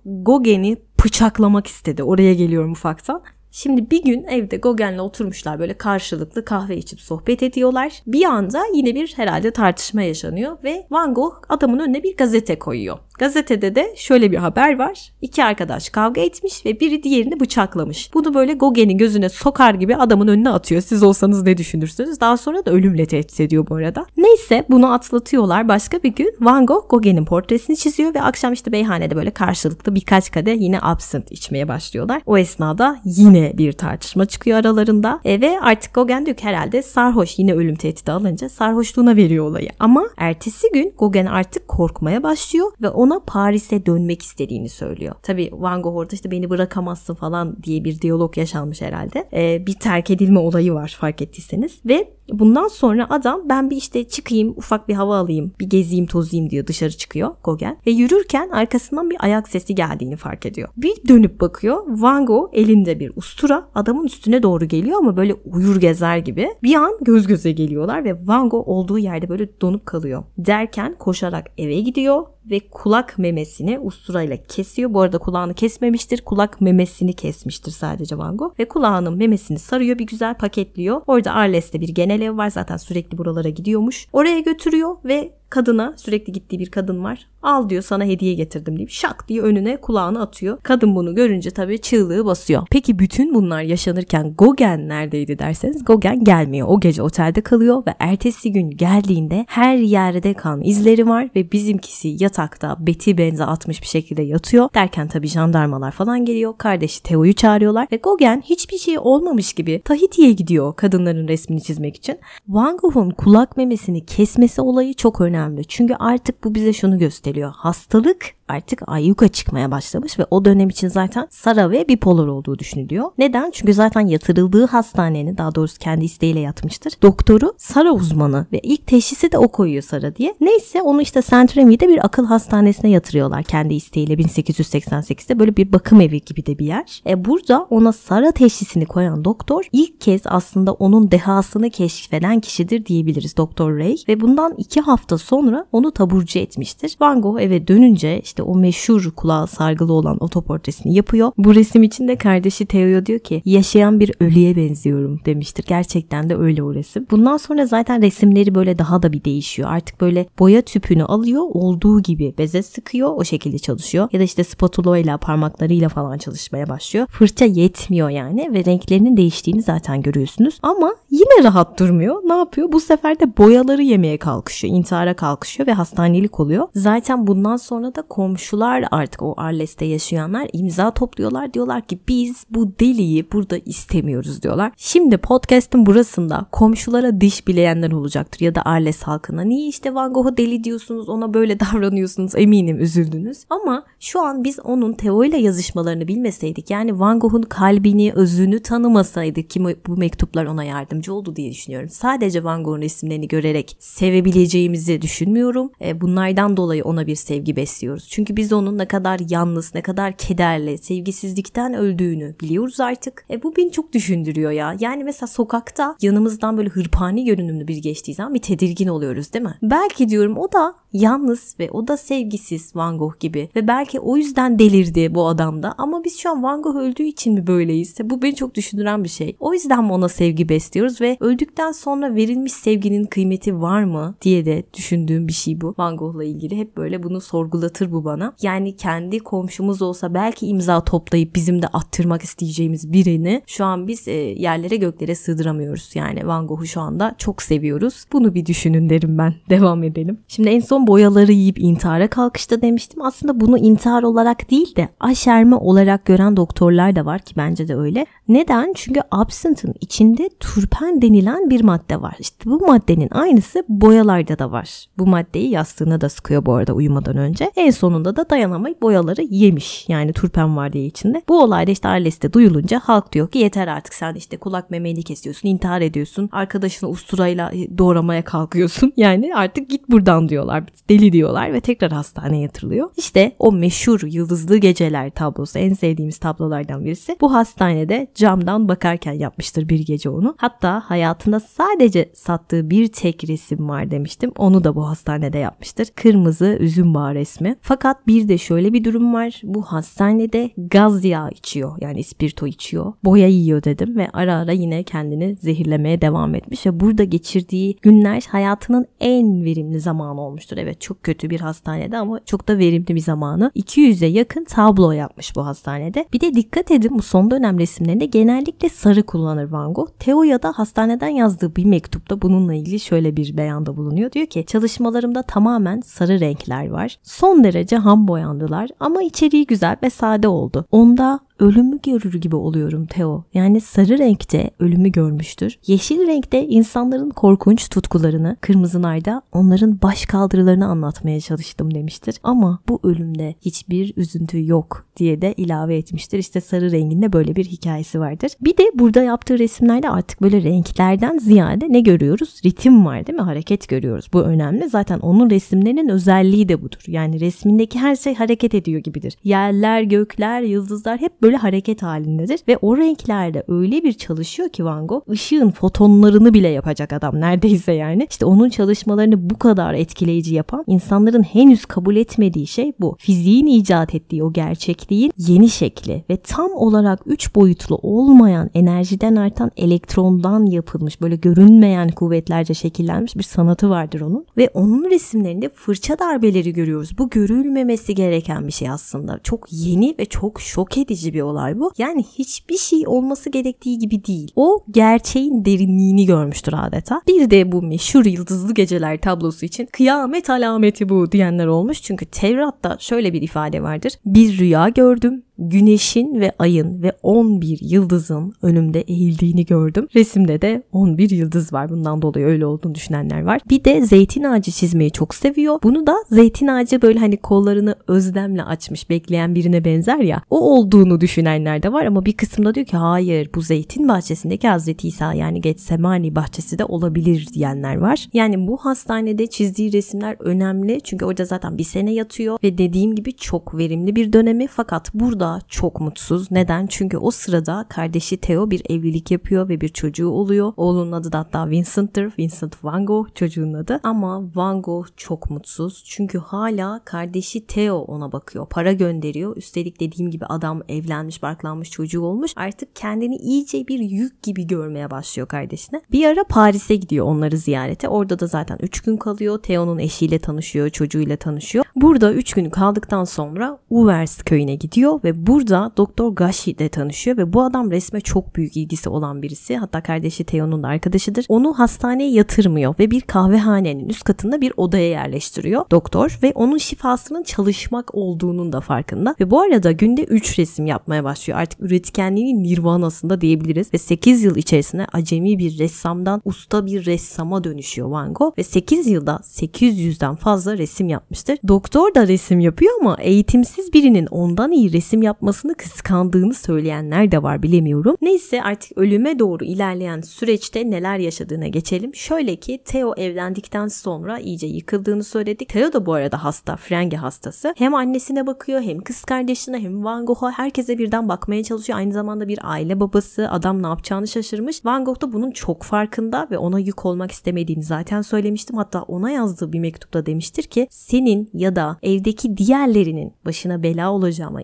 Gauguin'i bıçaklamak istedi? Oraya geliyorum ufaktan. Şimdi bir gün evde Gogen'le oturmuşlar böyle karşılıklı kahve içip sohbet ediyorlar. Bir anda yine bir herhalde tartışma yaşanıyor ve Van Gogh adamın önüne bir gazete koyuyor. Gazetede de şöyle bir haber var. İki arkadaş kavga etmiş ve biri diğerini bıçaklamış. Bunu böyle Gogen'in gözüne sokar gibi adamın önüne atıyor. Siz olsanız ne düşünürsünüz? Daha sonra da ölümle tehdit ediyor bu arada. Neyse bunu atlatıyorlar. Başka bir gün Van Gogh Gogen'in portresini çiziyor ve akşam işte meyhanede böyle karşılıklı birkaç kadeh yine absint içmeye başlıyorlar. O esnada yine bir tartışma çıkıyor aralarında. E ve artık ki herhalde sarhoş yine ölüm tehdidi alınca sarhoşluğuna veriyor olayı. Ama ertesi gün Gauguin artık korkmaya başlıyor ve ona Paris'e dönmek istediğini söylüyor. Tabi Van Gogh orada işte beni bırakamazsın falan diye bir diyalog yaşanmış herhalde. E, bir terk edilme olayı var fark ettiyseniz ve Bundan sonra adam ben bir işte çıkayım ufak bir hava alayım bir gezeyim tozayım diyor dışarı çıkıyor Gauguin ve yürürken arkasından bir ayak sesi geldiğini fark ediyor. Bir dönüp bakıyor Van Gogh elinde bir ustura adamın üstüne doğru geliyor ama böyle uyur gezer gibi. Bir an göz göze geliyorlar ve Van Gogh olduğu yerde böyle donup kalıyor. Derken koşarak eve gidiyor ve kulak memesini usturayla kesiyor. Bu arada kulağını kesmemiştir. Kulak memesini kesmiştir sadece Van Gogh. Ve kulağının memesini sarıyor bir güzel paketliyor. Orada Arles'te bir genel ev var zaten sürekli buralara gidiyormuş. Oraya götürüyor ve kadına sürekli gittiği bir kadın var. Al diyor sana hediye getirdim deyip şak diye önüne kulağını atıyor. Kadın bunu görünce tabii çığlığı basıyor. Peki bütün bunlar yaşanırken Gogen neredeydi derseniz Gogen gelmiyor. O gece otelde kalıyor ve ertesi gün geldiğinde her yerde kan izleri var ve bizimkisi yatakta beti benze atmış bir şekilde yatıyor. Derken tabii jandarmalar falan geliyor. Kardeşi Theo'yu çağırıyorlar ve Gogen hiçbir şey olmamış gibi Tahiti'ye gidiyor kadınların resmini çizmek için. Van Gogh'un kulak memesini kesmesi olayı çok önemli. Çünkü artık bu bize şunu gösteriyor. Hastalık artık ayyuka çıkmaya başlamış ve o dönem için zaten Sara ve bipolar olduğu düşünülüyor. Neden? Çünkü zaten yatırıldığı hastanenin daha doğrusu kendi isteğiyle yatmıştır. Doktoru Sara uzmanı ve ilk teşhisi de o koyuyor Sara diye. Neyse onu işte Remy'de bir akıl hastanesine yatırıyorlar kendi isteğiyle 1888'de böyle bir bakım evi gibi de bir yer. E burada ona Sara teşhisini koyan doktor ilk kez aslında onun dehasını keşfeden kişidir diyebiliriz Doktor Ray ve bundan iki hafta sonra onu taburcu etmiştir. Van Gogh eve dönünce işte o meşhur kulağı sargılı olan otoportresini yapıyor. Bu resim için de kardeşi Theo diyor ki yaşayan bir ölüye benziyorum demiştir. Gerçekten de öyle o resim. Bundan sonra zaten resimleri böyle daha da bir değişiyor. Artık böyle boya tüpünü alıyor olduğu gibi beze sıkıyor o şekilde çalışıyor. Ya da işte spatula ile parmaklarıyla falan çalışmaya başlıyor. Fırça yetmiyor yani ve renklerinin değiştiğini zaten görüyorsunuz. Ama yine rahat durmuyor. Ne yapıyor? Bu sefer de boyaları yemeye kalkışıyor. intihara kalkışıyor ve hastanelik oluyor. Zaten bundan sonra da komşular artık o Arles'te yaşayanlar imza topluyorlar. Diyorlar ki biz bu deliyi burada istemiyoruz diyorlar. Şimdi podcast'ın burasında komşulara diş bileyenler olacaktır ya da Arles halkına. Niye işte Van Gogh'a deli diyorsunuz ona böyle <laughs> davranıyorsunuz eminim üzüldünüz. Ama şu an biz onun Theo ile yazışmalarını bilmeseydik yani Van Gogh'un kalbini, özünü tanımasaydık ki bu mektuplar ona yardımcı oldu diye düşünüyorum. Sadece Van Gogh'un resimlerini görerek sevebileceğimizi düşünmüyorum. E, bunlardan dolayı ona bir sevgi besliyoruz. Çünkü biz onun ne kadar yalnız, ne kadar kederli, sevgisizlikten öldüğünü biliyoruz artık. E bu beni çok düşündürüyor ya. Yani mesela sokakta yanımızdan böyle hırpani görünümlü bir geçtiği zaman bir tedirgin oluyoruz değil mi? Belki diyorum o da yalnız ve o da sevgisiz Van Gogh gibi ve belki o yüzden delirdi bu adam da ama biz şu an Van Gogh öldüğü için mi böyleyiz? Bu beni çok düşündüren bir şey. O yüzden mi ona sevgi besliyoruz ve öldükten sonra verilmiş sevginin kıymeti var mı diye de düşündüğüm bir şey bu. Van Gogh'la ilgili hep böyle bunu sorgulatır bu bana. Yani kendi komşumuz olsa belki imza toplayıp bizim de attırmak isteyeceğimiz birini şu an biz e, yerlere göklere sığdıramıyoruz. Yani Van Gogh'u şu anda çok seviyoruz. Bunu bir düşünün derim ben. <laughs> Devam edelim. Şimdi en son boyaları yiyip intihara kalkışta demiştim. Aslında bunu intihar olarak değil de aşerme olarak gören doktorlar da var ki bence de öyle. Neden? Çünkü absinthin içinde turpen denilen bir madde var. İşte bu maddenin aynısı boyalarda da var. Bu maddeyi yastığına da sıkıyor bu arada uyumadan önce. En sonunda da dayanamayıp boyaları yemiş. Yani turpen var diye içinde. Bu olayda işte ailesi duyulunca halk diyor ki yeter artık sen işte kulak memeni kesiyorsun, intihar ediyorsun. Arkadaşını usturayla doğramaya kalkıyorsun. <laughs> Yani artık git buradan diyorlar. Deli diyorlar ve tekrar hastaneye yatırılıyor. İşte o meşhur Yıldızlı Geceler tablosu en sevdiğimiz tablolardan birisi. Bu hastanede camdan bakarken yapmıştır bir gece onu. Hatta hayatında sadece sattığı bir tek resim var demiştim. Onu da bu hastanede yapmıştır. Kırmızı üzüm bağı resmi. Fakat bir de şöyle bir durum var. Bu hastanede gaz yağı içiyor. Yani ispirto içiyor. Boya yiyor dedim ve ara ara yine kendini zehirlemeye devam etmiş ve burada geçirdiği günler hayatının en verimli zamanı olmuştur. Evet çok kötü bir hastanede ama çok da verimli bir zamanı. 200'e yakın tablo yapmış bu hastanede. Bir de dikkat edin bu son dönem resimlerinde genellikle sarı kullanır Van Gogh. Teo'ya da hastaneden yazdığı bir mektupta bununla ilgili şöyle bir beyanda bulunuyor. Diyor ki çalışmalarımda tamamen sarı renkler var. Son derece ham boyandılar ama içeriği güzel ve sade oldu. Onda ölümü görür gibi oluyorum Theo. Yani sarı renkte ölümü görmüştür. Yeşil renkte insanların korkunç tutkularını, kırmızı narda onların baş kaldırılarını anlatmaya çalıştım demiştir. Ama bu ölümde hiçbir üzüntü yok diye de ilave etmiştir. İşte sarı renginde böyle bir hikayesi vardır. Bir de burada yaptığı resimlerde artık böyle renklerden ziyade ne görüyoruz? Ritim var değil mi? Hareket görüyoruz. Bu önemli. Zaten onun resimlerinin özelliği de budur. Yani resmindeki her şey hareket ediyor gibidir. Yerler, gökler, yıldızlar hep böyle hareket halindedir ve o renklerde öyle bir çalışıyor ki Van Gogh ışığın fotonlarını bile yapacak adam neredeyse yani. İşte onun çalışmalarını bu kadar etkileyici yapan insanların henüz kabul etmediği şey bu. Fiziğin icat ettiği o gerçekliğin yeni şekli ve tam olarak üç boyutlu olmayan enerjiden artan elektrondan yapılmış böyle görünmeyen kuvvetlerce şekillenmiş bir sanatı vardır onun. Ve onun resimlerinde fırça darbeleri görüyoruz. Bu görülmemesi gereken bir şey aslında. Çok yeni ve çok şok edici bir olay bu. Yani hiçbir şey olması gerektiği gibi değil. O gerçeğin derinliğini görmüştür adeta. Bir de bu meşhur yıldızlı geceler tablosu için kıyamet alameti bu diyenler olmuş. Çünkü Tevrat'ta şöyle bir ifade vardır. Bir rüya gördüm güneşin ve ayın ve 11 yıldızın önümde eğildiğini gördüm. Resimde de 11 yıldız var. Bundan dolayı öyle olduğunu düşünenler var. Bir de zeytin ağacı çizmeyi çok seviyor. Bunu da zeytin ağacı böyle hani kollarını özlemle açmış bekleyen birine benzer ya. O olduğunu düşünenler de var ama bir kısımda diyor ki hayır bu zeytin bahçesindeki Hazreti İsa yani Getsemani bahçesi de olabilir diyenler var. Yani bu hastanede çizdiği resimler önemli. Çünkü orada zaten bir sene yatıyor ve dediğim gibi çok verimli bir dönemi fakat burada da çok mutsuz. Neden? Çünkü o sırada kardeşi Theo bir evlilik yapıyor ve bir çocuğu oluyor. Oğlunun adı da hatta Vincent'tır. Vincent Van Gogh çocuğun adı. Ama Van Gogh çok mutsuz. Çünkü hala kardeşi Theo ona bakıyor. Para gönderiyor. Üstelik dediğim gibi adam evlenmiş, barklanmış, çocuğu olmuş. Artık kendini iyice bir yük gibi görmeye başlıyor kardeşine. Bir ara Paris'e gidiyor onları ziyarete. Orada da zaten 3 gün kalıyor. Theo'nun eşiyle tanışıyor, çocuğuyla tanışıyor. Burada 3 gün kaldıktan sonra Uvers köyüne gidiyor ve burada Doktor Gashi ile tanışıyor ve bu adam resme çok büyük ilgisi olan birisi. Hatta kardeşi Theo'nun da arkadaşıdır. Onu hastaneye yatırmıyor ve bir kahvehanenin üst katında bir odaya yerleştiriyor doktor ve onun şifasının çalışmak olduğunun da farkında. Ve bu arada günde 3 resim yapmaya başlıyor. Artık üretkenliğinin nirvanasında diyebiliriz ve 8 yıl içerisinde acemi bir ressamdan usta bir ressama dönüşüyor Van Gogh ve 8 yılda 800'den fazla resim yapmıştır. Doktor doktor da resim yapıyor ama eğitimsiz birinin ondan iyi resim yapmasını kıskandığını söyleyenler de var bilemiyorum. Neyse artık ölüme doğru ilerleyen süreçte neler yaşadığına geçelim. Şöyle ki Theo evlendikten sonra iyice yıkıldığını söyledik. Theo da bu arada hasta, frenge hastası. Hem annesine bakıyor hem kız kardeşine hem Van Gogh'a herkese birden bakmaya çalışıyor. Aynı zamanda bir aile babası. Adam ne yapacağını şaşırmış. Van Gogh da bunun çok farkında ve ona yük olmak istemediğini zaten söylemiştim. Hatta ona yazdığı bir mektupta demiştir ki senin ya da evdeki diğerlerinin başına bela olacağıma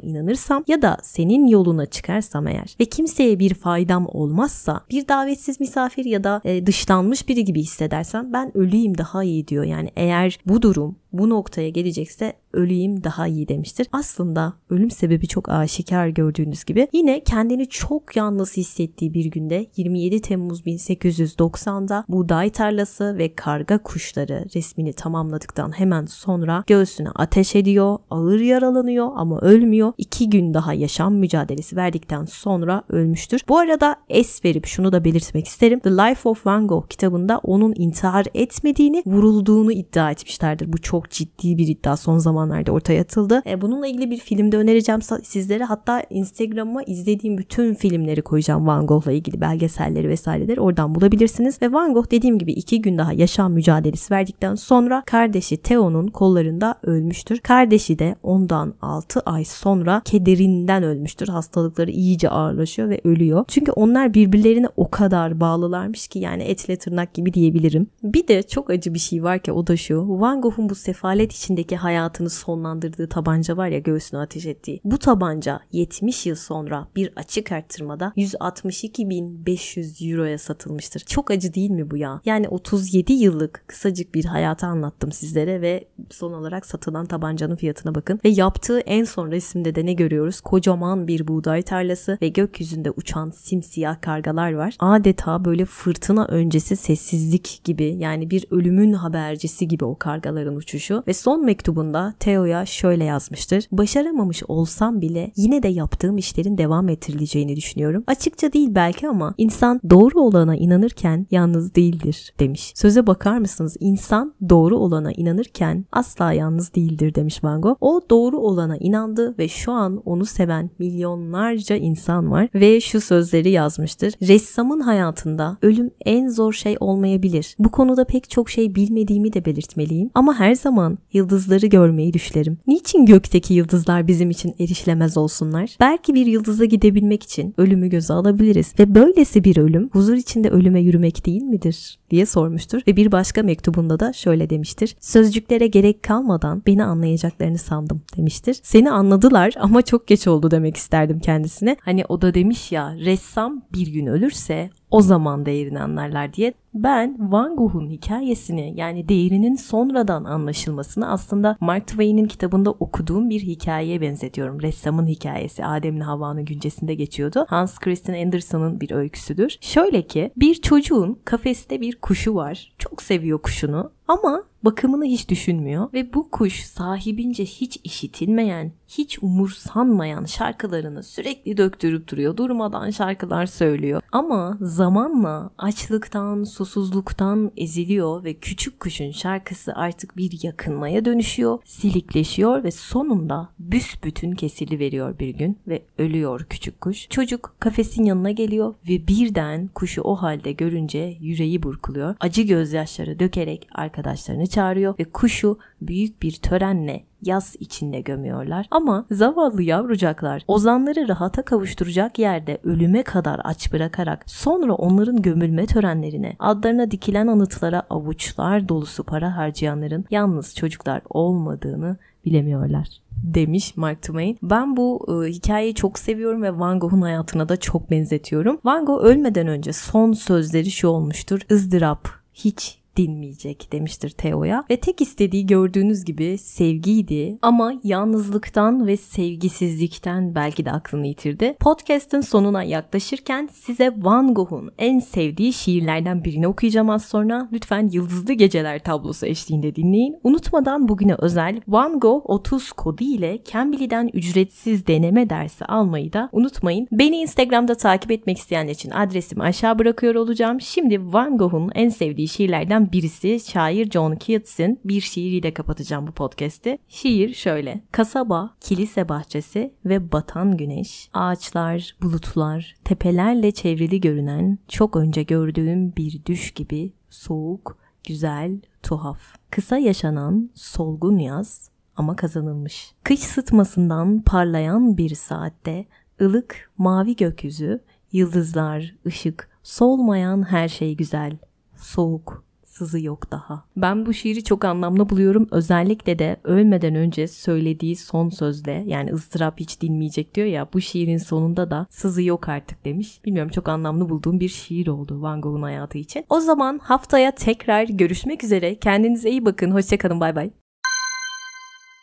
inanırsam ya da senin yoluna çıkarsam eğer ve kimseye bir faydam olmazsa bir davetsiz misafir ya da e, dışlanmış biri gibi hissedersem ben öleyim daha iyi diyor. Yani eğer bu durum bu noktaya gelecekse öleyim daha iyi demiştir. Aslında ölüm sebebi çok aşikar gördüğünüz gibi. Yine kendini çok yalnız hissettiği bir günde 27 Temmuz 1890'da buğday tarlası ve karga kuşları resmini tamamladıktan hemen sonra göğsüne ateş ediyor, ağır yaralanıyor ama ölmüyor. İki gün daha yaşam mücadelesi verdikten sonra ölmüştür. Bu arada es verip şunu da belirtmek isterim. The Life of Van Gogh kitabında onun intihar etmediğini, vurulduğunu iddia etmişlerdir. Bu çok ciddi bir iddia son zamanlarda ortaya atıldı. E, bununla ilgili bir filmde önereceğim sizlere. Hatta Instagram'a izlediğim bütün filmleri koyacağım Van Gogh'la ilgili belgeselleri vesaireleri oradan bulabilirsiniz. Ve Van Gogh dediğim gibi iki gün daha yaşam mücadelesi verdikten sonra kardeşi Theo'nun kollarında ölmüştür. Kardeşi de ondan 6 ay sonra kederinden ölmüştür. Hastalıkları iyice ağırlaşıyor ve ölüyor. Çünkü onlar birbirlerine o kadar bağlılarmış ki yani etle tırnak gibi diyebilirim. Bir de çok acı bir şey var ki o da şu. Van Gogh'un bu sefalet içindeki hayatını sonlandırdığı tabanca var ya göğsüne ateş ettiği. Bu tabanca 70 yıl sonra bir açık arttırmada 162.500 euroya satılmıştır. Çok acı değil mi bu ya? Yani 37 yıllık kısacık bir hayatı anlattım sizlere ve son olarak satılan tabancanın fiyatına bakın. Ve yaptığı en son resimde de ne görüyoruz? Kocaman bir buğday tarlası ve gökyüzünde uçan simsiyah kargalar var. Adeta böyle fırtına öncesi sessizlik gibi yani bir ölümün habercisi gibi o kargaların uçuşu ve son mektubunda Theo'ya şöyle yazmıştır. Başaramamış olsam bile yine de yaptığım işlerin devam ettirileceğini düşünüyorum. Açıkça değil belki ama insan doğru olana inanırken yalnız değildir demiş. Söze bakar mısınız? İnsan doğru olana inanırken asla yalnız değildir demiş Van Gogh. O doğru olana inandı ve şu an onu seven milyonlarca insan var ve şu sözleri yazmıştır. Ressamın hayatında ölüm en zor şey olmayabilir. Bu konuda pek çok şey bilmediğimi de belirtmeliyim ama her zaman yıldızları görmeyi düşlerim. Niçin gökteki yıldızlar bizim için erişilemez olsunlar? Belki bir yıldıza gidebilmek için ölümü göze alabiliriz ve böylesi bir ölüm huzur içinde ölüme yürümek değil midir? diye sormuştur ve bir başka mektubunda da şöyle demiştir. Sözcüklere gerek kalmadan beni anlayacaklarını sandım demiştir. Seni anladılar ama çok geç oldu demek isterdim kendisine. Hani o da demiş ya ressam bir gün ölürse o zaman değerini anlarlar diye. Ben Van Gogh'un hikayesini yani değerinin sonradan anlaşılmasını aslında Mark Twain'in kitabında okuduğum bir hikayeye benzetiyorum. Ressamın hikayesi Adem'le Havva'nın güncesinde geçiyordu. Hans Christian Andersen'ın bir öyküsüdür. Şöyle ki bir çocuğun kafeste bir kuşu var. Çok seviyor kuşunu ama bakımını hiç düşünmüyor ve bu kuş sahibince hiç işitilmeyen, hiç umursanmayan şarkılarını sürekli döktürüp duruyor. Durmadan şarkılar söylüyor. Ama zamanla açlıktan, susuzluktan eziliyor ve küçük kuşun şarkısı artık bir yakınmaya dönüşüyor, silikleşiyor ve sonunda büsbütün kesili veriyor bir gün ve ölüyor küçük kuş. Çocuk kafesin yanına geliyor ve birden kuşu o halde görünce yüreği burkuluyor. Acı gözyaşları dökerek arkadaşlarını çağırıyor ve kuşu büyük bir törenle yaz içinde gömüyorlar. Ama zavallı yavrucaklar ozanları rahata kavuşturacak yerde ölüme kadar aç bırakarak sonra onların gömülme törenlerine, adlarına dikilen anıtlara avuçlar dolusu para harcayanların yalnız çocuklar olmadığını bilemiyorlar demiş Mark Twain. Ben bu e, hikayeyi çok seviyorum ve Van Gogh'un hayatına da çok benzetiyorum. Van Gogh ölmeden önce son sözleri şu olmuştur. ızdırap hiç dinmeyecek demiştir Theo'ya ve tek istediği gördüğünüz gibi sevgiydi ama yalnızlıktan ve sevgisizlikten belki de aklını yitirdi. Podcast'ın sonuna yaklaşırken size Van Gogh'un en sevdiği şiirlerden birini okuyacağım az sonra. Lütfen Yıldızlı Geceler tablosu eşliğinde dinleyin. Unutmadan bugüne özel Van Gogh 30 kodu ile Cambly'den ücretsiz deneme dersi almayı da unutmayın. Beni Instagram'da takip etmek isteyenler için adresimi aşağı bırakıyor olacağım. Şimdi Van Gogh'un en sevdiği şiirlerden şiirlerden birisi şair John Keats'in bir şiiriyle kapatacağım bu podcast'i. Şiir şöyle. Kasaba, kilise bahçesi ve batan güneş, ağaçlar, bulutlar, tepelerle çevrili görünen çok önce gördüğüm bir düş gibi soğuk, güzel, tuhaf. Kısa yaşanan solgun yaz ama kazanılmış. Kış sıtmasından parlayan bir saatte ılık mavi gökyüzü, yıldızlar, ışık, solmayan her şey güzel, soğuk, sızı yok daha. Ben bu şiiri çok anlamlı buluyorum. Özellikle de ölmeden önce söylediği son sözde yani ıstırap hiç dinmeyecek diyor ya bu şiirin sonunda da sızı yok artık demiş. Bilmiyorum çok anlamlı bulduğum bir şiir oldu Van Gogh'un hayatı için. O zaman haftaya tekrar görüşmek üzere. Kendinize iyi bakın. Hoşçakalın. Bay bay.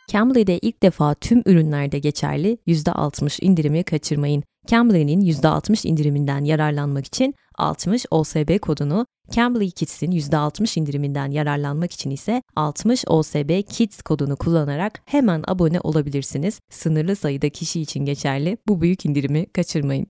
Cambly'de ilk defa tüm ürünlerde geçerli %60 indirimi kaçırmayın. Cambly'nin %60 indiriminden yararlanmak için 60 OSB kodunu, Cambly Kids'in %60 indiriminden yararlanmak için ise 60 OSB Kids kodunu kullanarak hemen abone olabilirsiniz. Sınırlı sayıda kişi için geçerli. Bu büyük indirimi kaçırmayın.